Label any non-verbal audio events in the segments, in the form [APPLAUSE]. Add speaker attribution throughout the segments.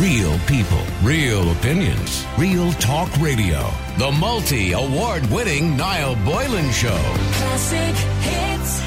Speaker 1: Real people, real opinions, real talk radio. The multi award winning Niall Boylan Show.
Speaker 2: Classic hits.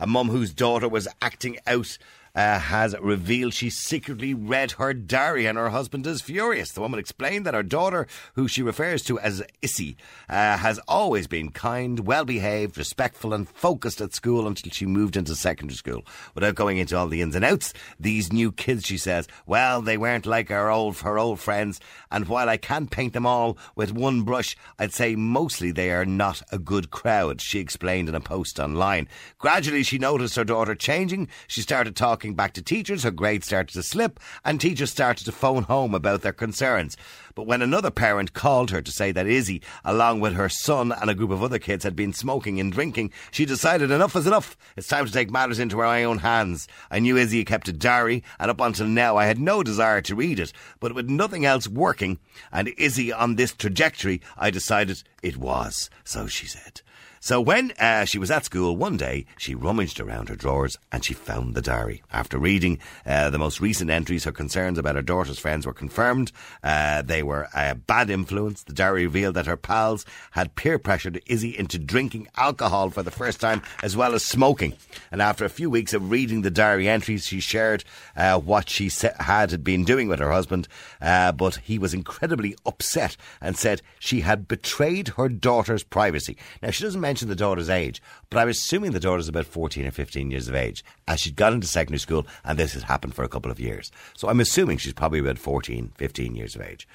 Speaker 3: A mum whose daughter was acting out uh, has revealed she secretly read her diary and her husband is furious. The woman explained that her daughter, who she refers to as Issy, uh, has always been kind, well behaved, respectful, and focused at school until she moved into secondary school. Without going into all the ins and outs, these new kids, she says, well, they weren't like her old, her old friends, and while I can't paint them all with one brush, I'd say mostly they are not a good crowd, she explained in a post online. Gradually, she noticed her daughter changing. She started talking back to teachers, her grades started to slip, and teachers started to phone home about their concerns. But when another parent called her to say that Izzy, along with her son and a group of other kids, had been smoking and drinking, she decided enough is enough. It's time to take matters into my own hands. I knew Izzy kept a diary, and up until now I had no desire to read it. But with nothing else working, and Izzy on this trajectory, I decided it was. So she said. So when uh, she was at school one day, she rummaged around her drawers and she found the diary. After reading uh, the most recent entries, her concerns about her daughter's friends were confirmed. Uh, they were a bad influence. The diary revealed that her pals had peer pressured Izzy into drinking alcohol for the first time, as well as smoking. And after a few weeks of reading the diary entries, she shared uh, what she had been doing with her husband. Uh, but he was incredibly upset and said she had betrayed her daughter's privacy. Now she doesn't mention the daughter's age, but I'm assuming the daughter's about 14 or 15 years of age as she'd got into secondary school and this had happened for a couple of years. So I'm assuming she's probably about 14, 15 years of age.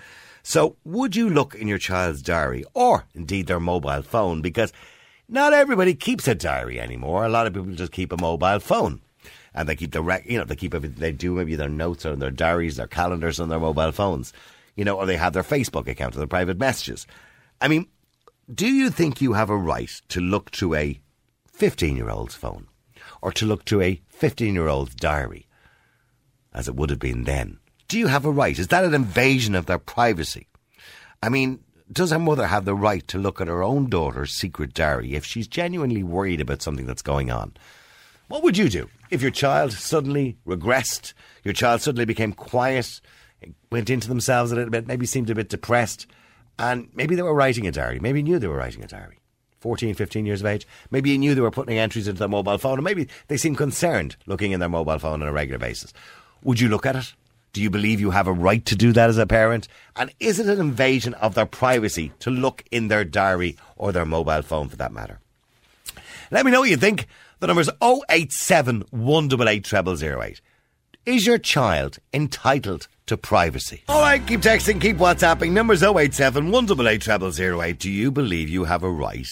Speaker 3: So would you look in your child's diary or indeed their mobile phone? Because not everybody keeps a diary anymore. A lot of people just keep a mobile phone. And they keep the rec- you know they keep everything they do maybe their notes or their diaries, their calendars on their mobile phones, you know, or they have their Facebook account or their private messages. I mean, do you think you have a right to look to a 15 year old's phone or to look to a 15 year old's diary as it would have been then? Do you have a right? Is that an invasion of their privacy? I mean, does her mother have the right to look at her own daughter's secret diary if she's genuinely worried about something that's going on? What would you do if your child suddenly regressed, your child suddenly became quiet, went into themselves a little bit, maybe seemed a bit depressed, and maybe they were writing a diary, maybe knew they were writing a diary? 14, 15 years of age. Maybe you knew they were putting entries into their mobile phone, and maybe they seemed concerned looking in their mobile phone on a regular basis. Would you look at it? Do you believe you have a right to do that as a parent? And is it an invasion of their privacy to look in their diary or their mobile phone for that matter? Let me know what you think. The number's 087 188 0008. Is your child entitled to privacy? All right, keep texting, keep WhatsApping. Number's 087 188 0008. Do you believe you have a right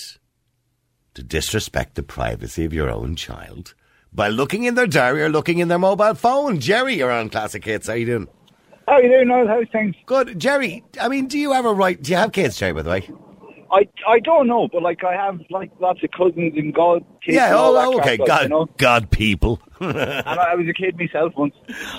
Speaker 3: to disrespect the privacy of your own child by looking in their diary or looking in their mobile phone? Jerry, you're on Classic Hits. How you doing?
Speaker 4: How you doing, Noel? How's things?
Speaker 3: Good. Jerry, I mean, do you ever write? Do you have kids, Jerry, by the way?
Speaker 4: I I don't know, but like I have like lots of cousins and God kids.
Speaker 3: Yeah,
Speaker 4: all
Speaker 3: oh,
Speaker 4: oh
Speaker 3: okay. God,
Speaker 4: you know?
Speaker 3: God people. [LAUGHS]
Speaker 4: And I, I was a kid myself once.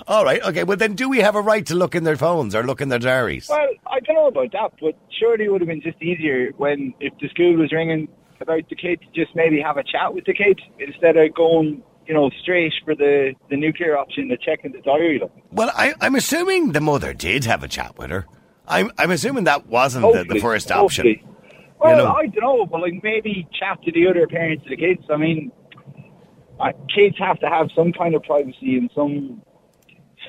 Speaker 3: All right, okay. Well, then do we have a right to look in their phones or look in their diaries?
Speaker 4: Well, I don't know about that, but surely it would have been just easier when if the school was ringing about the kid to just maybe have a chat with the kid instead of going. You know, straight for the, the nuclear option of checking the diary.
Speaker 3: Well, I, I'm assuming the mother did have a chat with her. I'm, I'm assuming that wasn't the, the first option.
Speaker 4: hopefully. Well,
Speaker 3: know.
Speaker 4: I don't know, but like maybe chat to the other parents of the kids. I mean, kids have to have some kind of privacy and some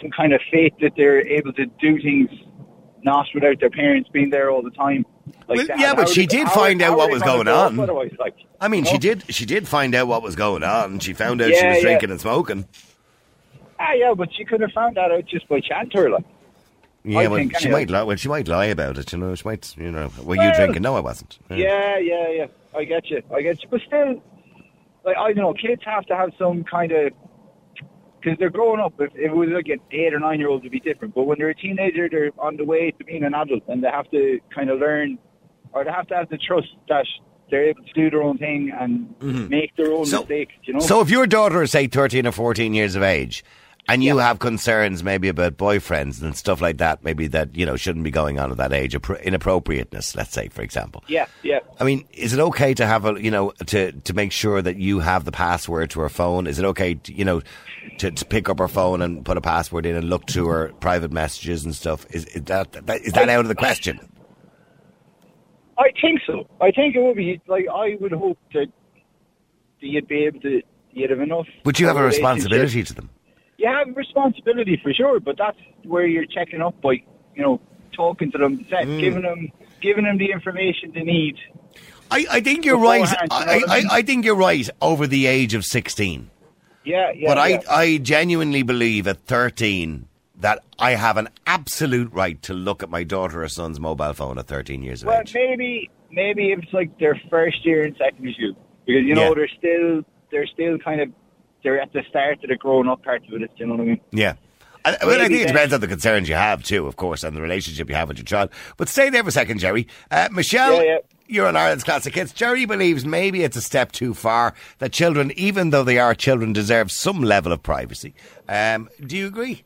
Speaker 4: some kind of faith that they're able to do things not without their parents being there all the time. Like,
Speaker 3: Well, yeah, but she did find out what was going on.
Speaker 4: Otherwise, like,
Speaker 3: I mean,
Speaker 4: you
Speaker 3: she did. She did find out what was going on. She found out she was
Speaker 4: yeah.
Speaker 3: drinking and smoking.
Speaker 4: Ah, yeah, but she could have found that out just by chatting to her. Like,
Speaker 3: Yeah,
Speaker 4: I
Speaker 3: well,
Speaker 4: think
Speaker 3: she
Speaker 4: anyway.
Speaker 3: might lie. Well, she might lie about it. You know, she might. You know, were you drinking? No, I wasn't.
Speaker 4: Yeah, yeah, yeah. I get you. I get you. But still, like I don't know, kids have to have some kind of because they're growing up. If, if it was like an eight or nine year old, it'd be different. But when they're a teenager, they're on the way to being an adult, and they have to kind of learn, or they have to have the trust that they're able to do their own thing and make their own
Speaker 3: Mm-hmm. So-
Speaker 4: mistakes. You know.
Speaker 3: So, if your daughter is say thirteen or fourteen years of age, and you have concerns maybe about boyfriends and stuff like that, maybe that you know shouldn't be going on at that age, appro- inappropriateness, let's say, for example.
Speaker 4: Yeah, yeah.
Speaker 3: I mean, is it okay to have a you know to to make sure that you have the password to her phone? Is it okay, to, you know, to, to pick up her phone and put a password in and look to her private messages and stuff? Is, is that, that is that out of the question?
Speaker 4: I think so. I think it would be like I would hope that you'd be able to you'd have enough.
Speaker 3: But you have a responsibility to them.
Speaker 4: You have a responsibility for sure, but that's where you're checking up by you know talking to them,
Speaker 3: Mm.
Speaker 4: giving them giving them the information they need.
Speaker 3: I, I think you're right.
Speaker 4: Beforehand, you know
Speaker 3: I,
Speaker 4: I
Speaker 3: I. I think you're right over the age of sixteen.
Speaker 4: Yeah, yeah.
Speaker 3: But
Speaker 4: yeah.
Speaker 3: I, I genuinely believe at 13 that I have an absolute right to look at my daughter or son's mobile phone at 13 years of
Speaker 4: well,
Speaker 3: age.
Speaker 4: maybe maybe if it's like their first year in secondary school because you know
Speaker 3: Yeah.
Speaker 4: they're still they're still kind of they're at the start of the growing up part of it. You know what I mean?
Speaker 3: Yeah. I, I mean, I think it depends on the concerns you have too, of course, and the relationship you have with your child. But stay there for a second, Jerry. Uh, Michelle,
Speaker 4: Yeah, yeah.
Speaker 3: you're on Ireland's Classic Hits. Jerry believes maybe it's a step too far that children, even though they are children, deserve some level of privacy. Um, do you agree?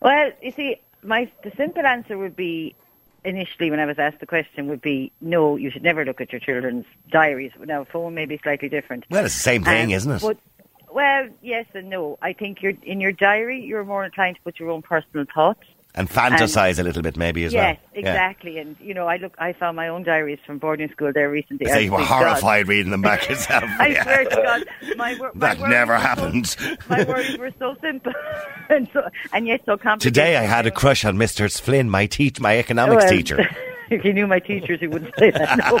Speaker 5: Well, you see, my the simple answer would be initially when I was asked the question would be no, you should never look at your children's diaries. Now, phone may be slightly different.
Speaker 3: Well, it's the same thing,
Speaker 5: Um,
Speaker 3: isn't it?
Speaker 5: But well, yes and no. I think you're in your diary. You're more inclined to put your own personal thoughts.
Speaker 3: And fantasize a little bit, maybe as
Speaker 5: yes,
Speaker 3: well. Yeah.
Speaker 5: exactly. And you know, I look. I found my own diaries from boarding school there recently.
Speaker 3: So you were
Speaker 5: thank God.
Speaker 3: horrified reading them back [LAUGHS] yourself.
Speaker 5: I
Speaker 3: Yeah.
Speaker 5: swear to God, my, wor-
Speaker 3: That never
Speaker 5: were so-
Speaker 3: happened. [LAUGHS]
Speaker 5: my worries were so simple [LAUGHS] and so and yet so complicated.
Speaker 3: Today I had a crush on Mr. Flynn, my teach, my economics
Speaker 5: Well,
Speaker 3: teacher.
Speaker 5: if he knew my teachers, he wouldn't say that. No.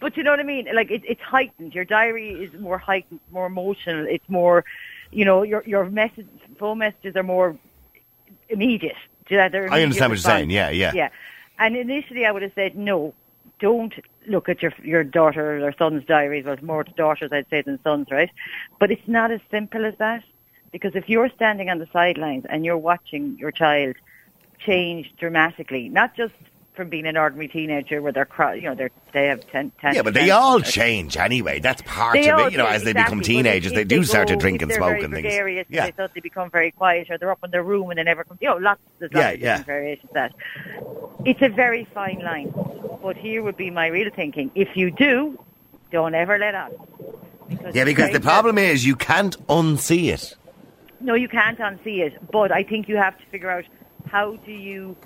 Speaker 5: but you know what I mean? Like it, it's heightened. Your diary is more heightened, more emotional. It's more, you know, your your message, phone messages are more immediate. They're
Speaker 3: I understand what you're saying. Yeah, yeah.
Speaker 5: Yeah. And initially, I would have said no. Don't look at your your daughter or son's diaries. Well, it's more daughters, I'd say, than sons, right? But it's not as simple as that. Because if you're standing on the sidelines and you're watching your child change dramatically, not just from being an ordinary teenager where they're, you know, they're, they have 10, 10
Speaker 3: Yeah, but they all change anyway. That's part of it. You know, as they
Speaker 5: exactly.
Speaker 3: become teenagers,
Speaker 5: if
Speaker 3: they do start to drink and smoke and things.
Speaker 5: gregarious,
Speaker 3: Yeah.
Speaker 5: They suddenly become very quiet, or they're up in their room and they never come. You know, lots there's lots
Speaker 3: Yeah,
Speaker 5: of
Speaker 3: yeah.
Speaker 5: different variations of that. It's a very fine line. But here would be my real thinking: if you do, don't ever let on. Because
Speaker 3: Yeah, because the problem is you can't unsee it.
Speaker 5: no, you can't unsee it, but I think you have to figure out how do you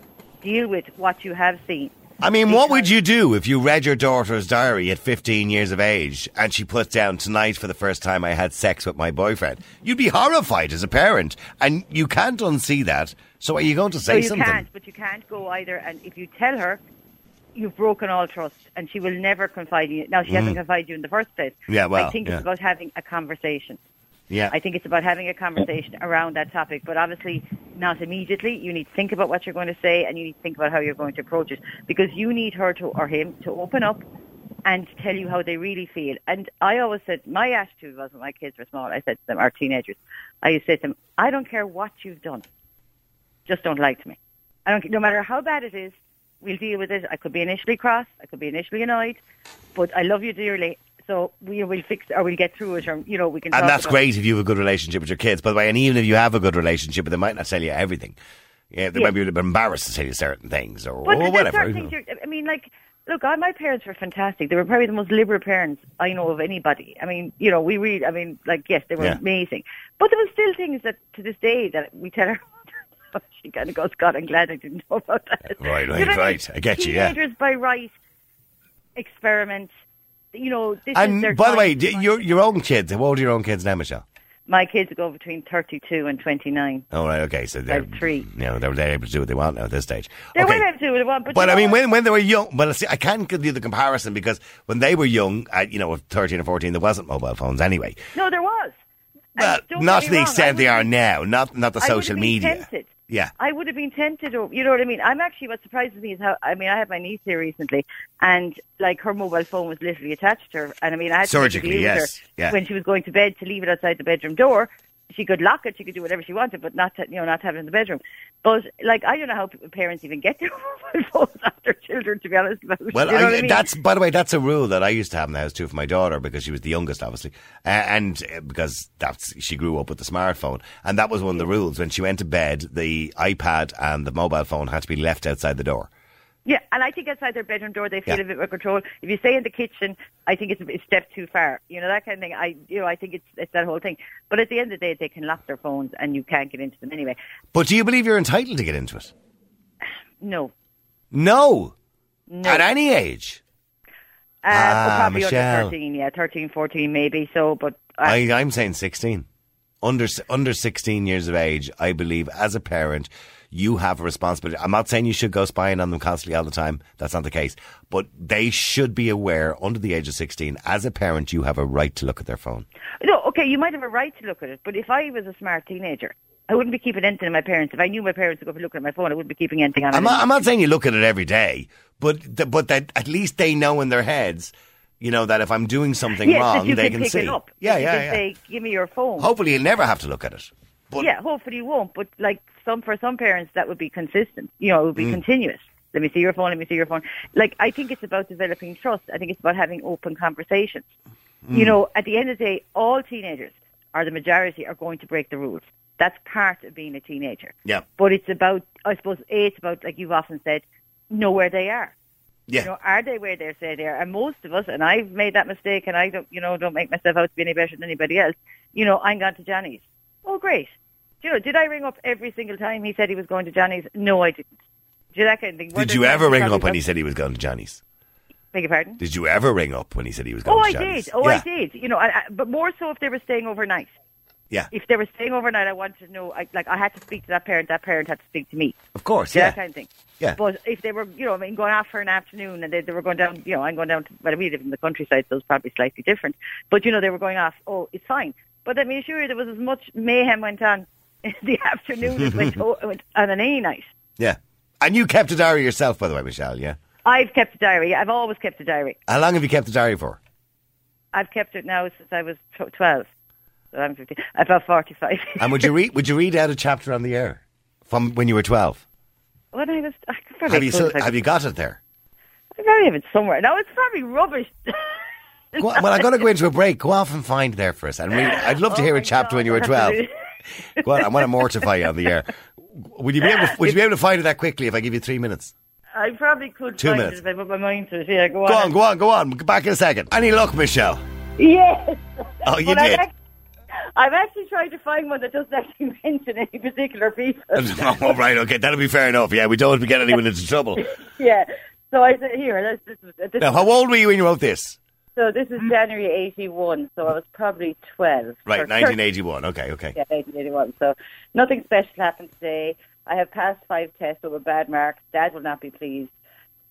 Speaker 5: deal with what you have seen.
Speaker 3: I mean, what would you do if you read your daughter's diary at 15 years of age and she puts down tonight for the first time I had sex with my boyfriend? You'd be horrified as a parent, and you can't unsee that. So are you going to say
Speaker 5: no, you
Speaker 3: something?
Speaker 5: can't, but you can't go either. And if you tell her, you've broken all trust, and she will never confide in you. Now, she hasn't confided in you in the first place.
Speaker 3: Mm. Yeah, well,
Speaker 5: I think
Speaker 3: yeah.
Speaker 5: it's about having a conversation.
Speaker 3: Yeah.
Speaker 5: I think it's about having a conversation around that topic, but obviously not immediately. You need to think about what you're going to say, and you need to think about how you're going to approach it, because you need her to or him to open up and tell you how they really feel. And I always said my attitude was when my kids were small. I said to them, our teenagers, I used to say to them, I don't care what you've done, just don't lie to me. I don't. No matter how bad it is, we'll deal with it. I could be initially cross, I could be initially annoyed, but I love you dearly. So we will fix or we'll get through it, or you know we can.
Speaker 3: And that's
Speaker 5: about it.
Speaker 3: great if you have a good relationship with your kids. By the way, and even if you have a good relationship, they might not tell you everything. Yeah, they
Speaker 5: Yeah.
Speaker 3: might be a little bit embarrassed to tell you certain things or,
Speaker 5: But
Speaker 3: or whatever.
Speaker 5: things. you're- I mean, like, look, I, my parents were fantastic. They were probably the most liberal parents I know of anybody. I mean, you know, we read. I mean, like, yes, they were
Speaker 3: Yeah.
Speaker 5: amazing. But there were still things that to this day that we tell her. [LAUGHS] she kind of goes, God, I'm glad I didn't know about that.
Speaker 3: Right,
Speaker 5: You
Speaker 3: right,
Speaker 5: know I
Speaker 3: right. I get you, yeah.
Speaker 5: Teenagers by right experiment. You know, this is
Speaker 3: And
Speaker 5: their
Speaker 3: by the way,
Speaker 5: to
Speaker 3: d-
Speaker 5: find-
Speaker 3: your your own kids. How old are your own kids now, Michelle?
Speaker 5: my kids go between 32 and 29.
Speaker 3: Oh right, okay. So they're
Speaker 5: Like three.
Speaker 3: You know, they're, they're able to do what they want now at this stage.
Speaker 5: They're
Speaker 3: okay.
Speaker 5: able to do what they want, but,
Speaker 3: But
Speaker 5: you
Speaker 3: I mean,
Speaker 5: what?
Speaker 3: when when they were young, well, see, I can't do the comparison because when they were young, at, you know, thirteen or fourteen, there wasn't mobile phones anyway.
Speaker 5: no, there was. And
Speaker 3: Well,
Speaker 5: don't
Speaker 3: not to the
Speaker 5: wrong,
Speaker 3: extent they are now. Not not the
Speaker 5: I
Speaker 3: social
Speaker 5: been
Speaker 3: media.
Speaker 5: Tempted.
Speaker 3: Yeah.
Speaker 5: I would have been tempted, or you know what I mean. I'm actually what surprises me is how I mean I had my niece here recently, and like her mobile phone was literally attached to her, and I mean I had to
Speaker 3: Surgically,
Speaker 5: with
Speaker 3: yes.
Speaker 5: her
Speaker 3: Yeah.
Speaker 5: when she was going to bed to leave it outside the bedroom door she could lock it, she could do whatever she wanted, but not, to, you know, not have it in the bedroom. But like, I don't know how parents even get [LAUGHS] their mobile phones after children. To be honest, about.
Speaker 3: Well,
Speaker 5: you know
Speaker 3: I,
Speaker 5: I mean?
Speaker 3: that's by the way, that's a rule that I used to have in the house too for my daughter because she was the youngest, obviously, uh, and uh, because that's she grew up with the smartphone, and that was one of the rules. When she went to bed, the iPad and the mobile phone had to be left outside the door.
Speaker 5: Yeah, and I think outside their bedroom door they feel
Speaker 3: Yeah.
Speaker 5: a bit more control. If you stay in the kitchen, I think it's a, step too far. You know that kind of thing. I you know I think it's it's that whole thing. But at the end of the day, they can lock their phones and you can't get into them anyway.
Speaker 3: But do you believe you're entitled to get into it?
Speaker 5: No,
Speaker 3: No,
Speaker 5: no.
Speaker 3: at any age.
Speaker 5: Uh,
Speaker 3: Ah,
Speaker 5: probably
Speaker 3: Michelle.
Speaker 5: under 13, yeah, 13, 14 maybe. So, but I,
Speaker 3: I, I'm saying 16. Under under 16 years of age, I believe as a parent, you have a responsibility. I'm not saying you should go spying on them constantly all the time. That's not the case. But they should be aware under the age of 16, as a parent, you have a right to look at their phone.
Speaker 5: no, okay, you might have a right to look at it, but if I was a smart teenager, I wouldn't be keeping anything in my parents. If I knew my parents would go be looking at my phone, I wouldn't be keeping anything on
Speaker 3: I'm
Speaker 5: it.
Speaker 3: not, I'm not saying you look at it every day, but but that at least they know in their heads, you know, that if I'm doing something
Speaker 5: yes,
Speaker 3: wrong, they
Speaker 5: can
Speaker 3: can see. Yeah,
Speaker 5: you
Speaker 3: yeah,
Speaker 5: can
Speaker 3: yeah.
Speaker 5: say, give me your phone.
Speaker 3: Hopefully, you'll never have to look at it. But
Speaker 5: yeah, hopefully you won't. But like some for some parents, that would be consistent. You know, it would
Speaker 3: Mm.
Speaker 5: be continuous. Let me see your phone. Let me see your phone. Like I think it's about developing trust. I think it's about having open conversations. You
Speaker 3: Mm.
Speaker 5: know, at the end of the day, all teenagers, or the majority, are going to break the rules. That's part of being a teenager.
Speaker 3: yeah,
Speaker 5: But it's about, I suppose, a, it's about like you've often said, know where they are.
Speaker 3: Yeah.
Speaker 5: You know, are they where they say they are? And most of us, and I've made that mistake, and I don't, you know, don't make myself out to be any better than anybody else. You know, I'm gone to Johnny's. Oh, great. Do you know, did I ring up every single time he said he was going to Johnny's? No, I didn't. Do you that kind of thing?
Speaker 3: Did you ever ring up when he said he was going to Johnny's?
Speaker 5: Beg your pardon?
Speaker 3: Did you ever ring up when he said he was oh, going
Speaker 5: Oh,
Speaker 3: to Johnny's?
Speaker 5: Oh, I did. Oh,
Speaker 3: yeah.
Speaker 5: I did. You know, I, I, but more so if they were staying overnight.
Speaker 3: Yeah,
Speaker 5: If they were staying overnight, I wanted to know. I, like, I had to speak to that parent. That parent had to speak to me.
Speaker 3: of course.
Speaker 5: Yeah. That kind of thing.
Speaker 3: Yeah.
Speaker 5: But if they were, you know, I mean, going off for an afternoon and they, they were going down, you know, I'm going down to, well, we live in the countryside, so it's probably slightly different. But, you know, they were going off, oh, it's fine. But let me assure you, there was as much mayhem went on [LAUGHS] in the afternoon as went, o- went on an any night.
Speaker 3: yeah. And you kept a diary yourself, by the way, Michelle. Yeah.
Speaker 5: I've kept a diary. I've always kept a diary.
Speaker 3: How long have you kept a diary for?
Speaker 5: I've kept it now since I was 12. So I'm 15. About 45. [LAUGHS]
Speaker 3: And would you read? Would you read out a chapter on the air from when you were twelve?
Speaker 5: when I was, I could probably
Speaker 3: Have you still, have you got it there?
Speaker 5: I probably have it somewhere. No, it's probably rubbish. [LAUGHS]
Speaker 3: Go well, I'm going to go into a break. Go off and find there for us. And read. I'd love to
Speaker 5: Oh
Speaker 3: hear a chapter
Speaker 5: God,
Speaker 3: when you were
Speaker 5: I'll have to
Speaker 3: twelve.
Speaker 5: do- [LAUGHS]
Speaker 3: Go on, I want to mortify you on the air. Would you be able? To, would you be able to find it that quickly if I give you three minutes?
Speaker 5: I probably could
Speaker 3: Two
Speaker 5: find
Speaker 3: minutes.
Speaker 5: it if I put my mind to it. Yeah, go on.
Speaker 3: Go on, go on, go on. Back in a second. Any luck, Michelle?
Speaker 5: Yes.
Speaker 3: Oh, you did.
Speaker 5: I'm actually trying to find one that doesn't actually [LAUGHS] mention any particular people. [LAUGHS]
Speaker 3: oh, right, okay, that'll be fair enough. Yeah, we don't want to get anyone into trouble. [LAUGHS]
Speaker 5: yeah. So I said, here, this, this, this,
Speaker 3: Now, how old were you when you wrote this?
Speaker 5: so this is January 81, so I was probably 12.
Speaker 3: Right,
Speaker 5: Or
Speaker 3: 1981. Okay, okay.
Speaker 5: Yeah, 1981. So nothing special happened today. I have passed five tests with bad marks. Dad will not be pleased.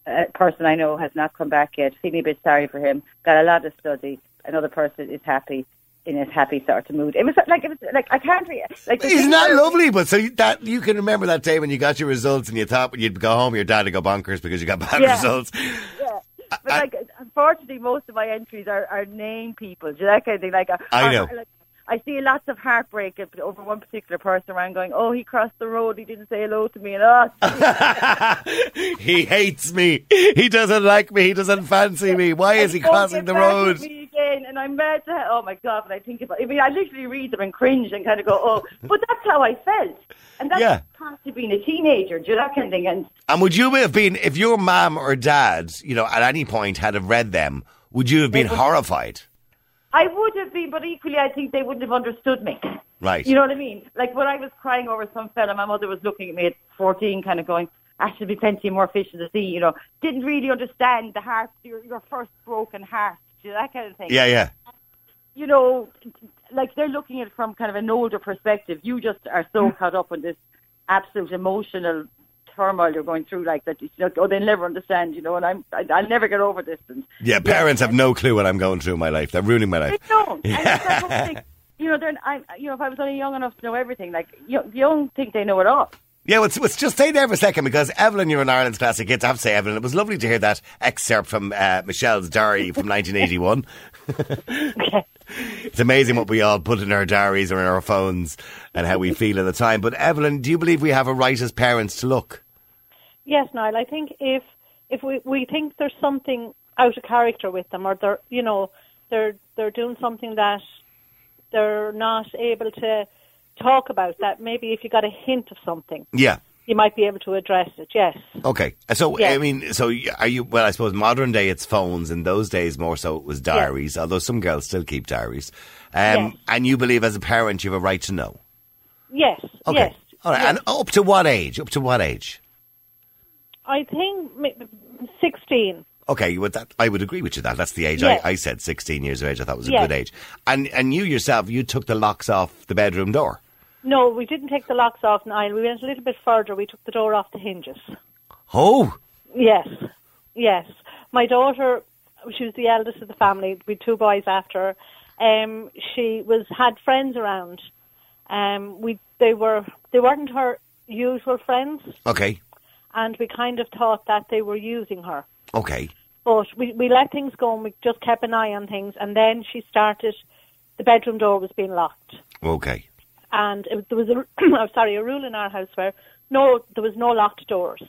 Speaker 5: A person I know has not come back yet. Feeling a bit sorry for him. Got a lot of study. Another person is happy in his happy sort of mood. It was like it was like I can't re- like.
Speaker 3: Isn't that lovely? But so you, that you can remember that day when you got your results and you thought when you'd go home, your dad would go bonkers because you got bad
Speaker 5: Yeah.
Speaker 3: results.
Speaker 5: Yeah. But
Speaker 3: I-
Speaker 5: like, unfortunately, most of my entries are, are name people. Do you know that kind of thing? Like, uh,
Speaker 3: I know.
Speaker 5: like, I see lots of heartbreak over one particular person around going, "Oh, he crossed the road. He didn't say hello to me," and oh, [LAUGHS]
Speaker 3: he hates me. He doesn't like me. He doesn't fancy me. Why is he crossing the road?
Speaker 5: And I'm mad to hell. Oh my god! When I think about, it, I mean, I literally read them and cringe and kind of go, "Oh," [LAUGHS] but that's how I felt, and that's
Speaker 3: Yeah.
Speaker 5: part of being a teenager. Do you know that kind of thing? And
Speaker 3: And would you have been, if your mum or dad, you know, at any point had have read them, would you have been
Speaker 5: would-
Speaker 3: horrified?
Speaker 5: I would have been, but equally, I think they wouldn't have understood me.
Speaker 3: Right.
Speaker 5: You know what I mean? Like when I was crying over some fella, my mother was looking at me at 14, kind of going, "Ah, should be plenty more fish in the sea." You know, didn't really understand the heart, your, your first broken heart, know, that kind of thing.
Speaker 3: Yeah, yeah.
Speaker 5: You know, like they're looking at it from kind of an older perspective. You just are so mm. caught up in this absolute emotional turmoil you're going through, like that. You know, oh, they'll never understand. You know, and I'm, I, I'll never get over this. And
Speaker 3: Yeah, parents have no clue what I'm going through in my life. They're ruining my life They
Speaker 5: don't. [LAUGHS] And it's that whole thing. You know, they're, I, you know, if I was only young enough to know everything, like you, you don't think they know it all.
Speaker 3: Yeah, let's, let's just stay there for a second because Evelyn, you're in Ireland's classic hits. I have to say, Evelyn, it was lovely to hear that excerpt from uh, Michelle's diary from 1981. [LAUGHS] It's amazing what we all put in our diaries or in our phones and how we feel at the time. But Evelyn, do you believe we have a right as parents to look?
Speaker 6: Yes, Niall. I think if if we we think there's something out of character with them, or they're you know they're they're doing something that they're not able to talk about, that maybe if you got a hint of something,
Speaker 3: Yeah.
Speaker 6: you might be able to address it. Yes.
Speaker 3: Okay. So,
Speaker 6: Yeah.
Speaker 3: I mean, so are you, well, I suppose modern day it's phones. In those days, more so it was diaries, although some girls still keep diaries. Um,
Speaker 6: Yes.
Speaker 3: And you believe as a parent you have a right to know?
Speaker 6: Yes.
Speaker 3: Okay.
Speaker 6: Yes.
Speaker 3: All right.
Speaker 6: yes.
Speaker 3: And up to what age? Up to what age?
Speaker 6: I think sixteen.
Speaker 3: Okay, with that, I would agree with you. That that's the age
Speaker 6: Yes.
Speaker 3: I, I said. Sixteen years of age. I thought was a
Speaker 6: Yes.
Speaker 3: good age. And and you yourself, you took the locks off the bedroom door.
Speaker 6: No, we didn't take the locks off, Niall. We went a little bit further. We took the door off the hinges.
Speaker 3: Oh,
Speaker 6: Yes, yes. My daughter, she was the eldest of the family. We had two boys after her. Um, she was had friends around. Um, we they were they weren't her usual friends,
Speaker 3: okay,
Speaker 6: and we kind of thought that they were using her.
Speaker 3: okay,
Speaker 6: But we we let things go, and we just kept an eye on things. And then she started. The bedroom door was being locked,
Speaker 3: okay.
Speaker 6: And it, there was a [CLEARS THROAT] oh, sorry a rule in our house where no there was no locked doors.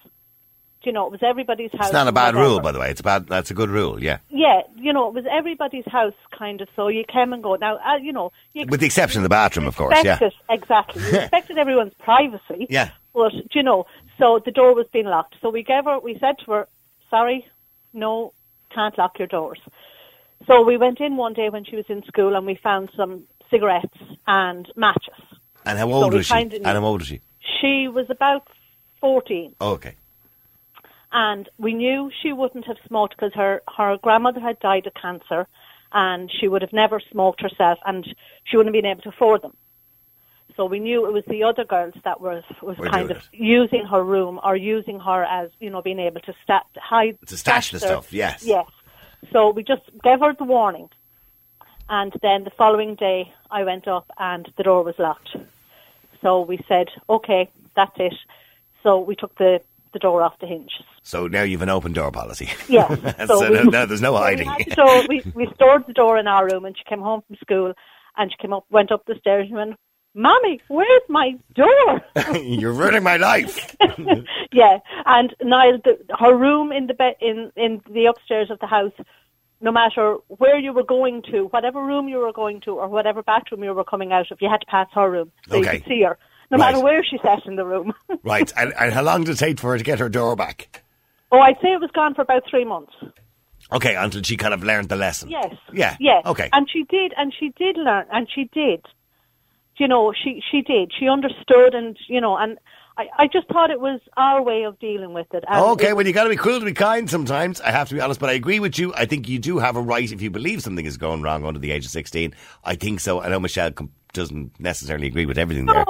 Speaker 6: You know, it was everybody's house.
Speaker 3: It's not a bad
Speaker 6: whatever.
Speaker 3: rule, by the way. It's a bad. That's a good rule. Yeah,
Speaker 6: Yeah, you know, it was everybody's house, kind of. So you came and go. Now, uh, you know, you
Speaker 3: with the exception of the bathroom, of course. Yeah.
Speaker 6: expected exactly. You [LAUGHS] respected everyone's privacy.
Speaker 3: Yeah.
Speaker 6: But you know, so the door was being locked. So we gave her. We said to her, "Sorry, no, can't lock your doors." So we went in one day when she was in school, and we found some cigarettes and matches.
Speaker 3: And how old
Speaker 6: we
Speaker 3: was she? And how old was she?
Speaker 6: She was about fourteen.
Speaker 3: Oh, okay.
Speaker 6: and we knew she wouldn't have smoked because her her grandmother had died of cancer, and she would have never smoked herself, and she wouldn't have been able to afford them. So we knew it was the other girls that was was
Speaker 3: Were
Speaker 6: kind of using her room or using her as you know being able to sta- hide
Speaker 3: To stash the stuff, yes.
Speaker 6: yes. So we just gave her the warning, and then the following day I went up and the door was locked. So we said, okay, that's it. So we took the the door off the hinges.
Speaker 3: So now you've an open door policy.
Speaker 6: Yes. [LAUGHS]
Speaker 3: so
Speaker 6: we-
Speaker 3: no, no, there's no hiding.
Speaker 6: to we, we stored the door in our room, and she came home from school, and she came up, went up the stairs, and went, "Mommy, where's my door?" [LAUGHS]
Speaker 3: You're ruining my life. [LAUGHS]
Speaker 6: yeah, and Niall, the, her room in the bed in in the upstairs of the house. No matter where you were going to, whatever room you were going to, or whatever bathroom you were coming out of, you had to pass her room so
Speaker 3: Okay.
Speaker 6: you could see her. No
Speaker 3: Right.
Speaker 6: matter where she sat in the room. [LAUGHS]
Speaker 3: right. And, and how long did it take for her to get her door back?
Speaker 6: oh, I'd say it was gone for about three months.
Speaker 3: Okay, until she kind of learned the lesson.
Speaker 6: Yes.
Speaker 3: Yeah.
Speaker 6: Yes.
Speaker 3: Okay.
Speaker 6: And she did, and she did learn, and she did. You know, she she did. She understood, and you know, and I, I just thought it was our way of dealing with it. And
Speaker 3: Okay,
Speaker 6: it-
Speaker 3: well, you got to be cruel to be kind sometimes. I have to be honest, but I agree with you. I think you do have a right if you believe something is going wrong under the age of 16. I think so. I know Michelle com- doesn't necessarily agree with everything there.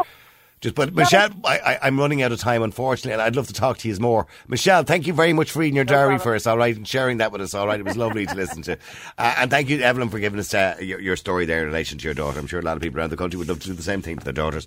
Speaker 3: Just, but Michelle, I, I, I'm running out of time, unfortunately, and I'd love to talk to you more. Michelle, thank you very much for reading your diary for us, all right, and sharing that with us, all right. It was lovely to listen to. Uh, and thank you, Evelyn, for giving us uh, your, your story there in relation to your daughter. I'm sure a lot of people around the country would love to do the same thing to their daughters.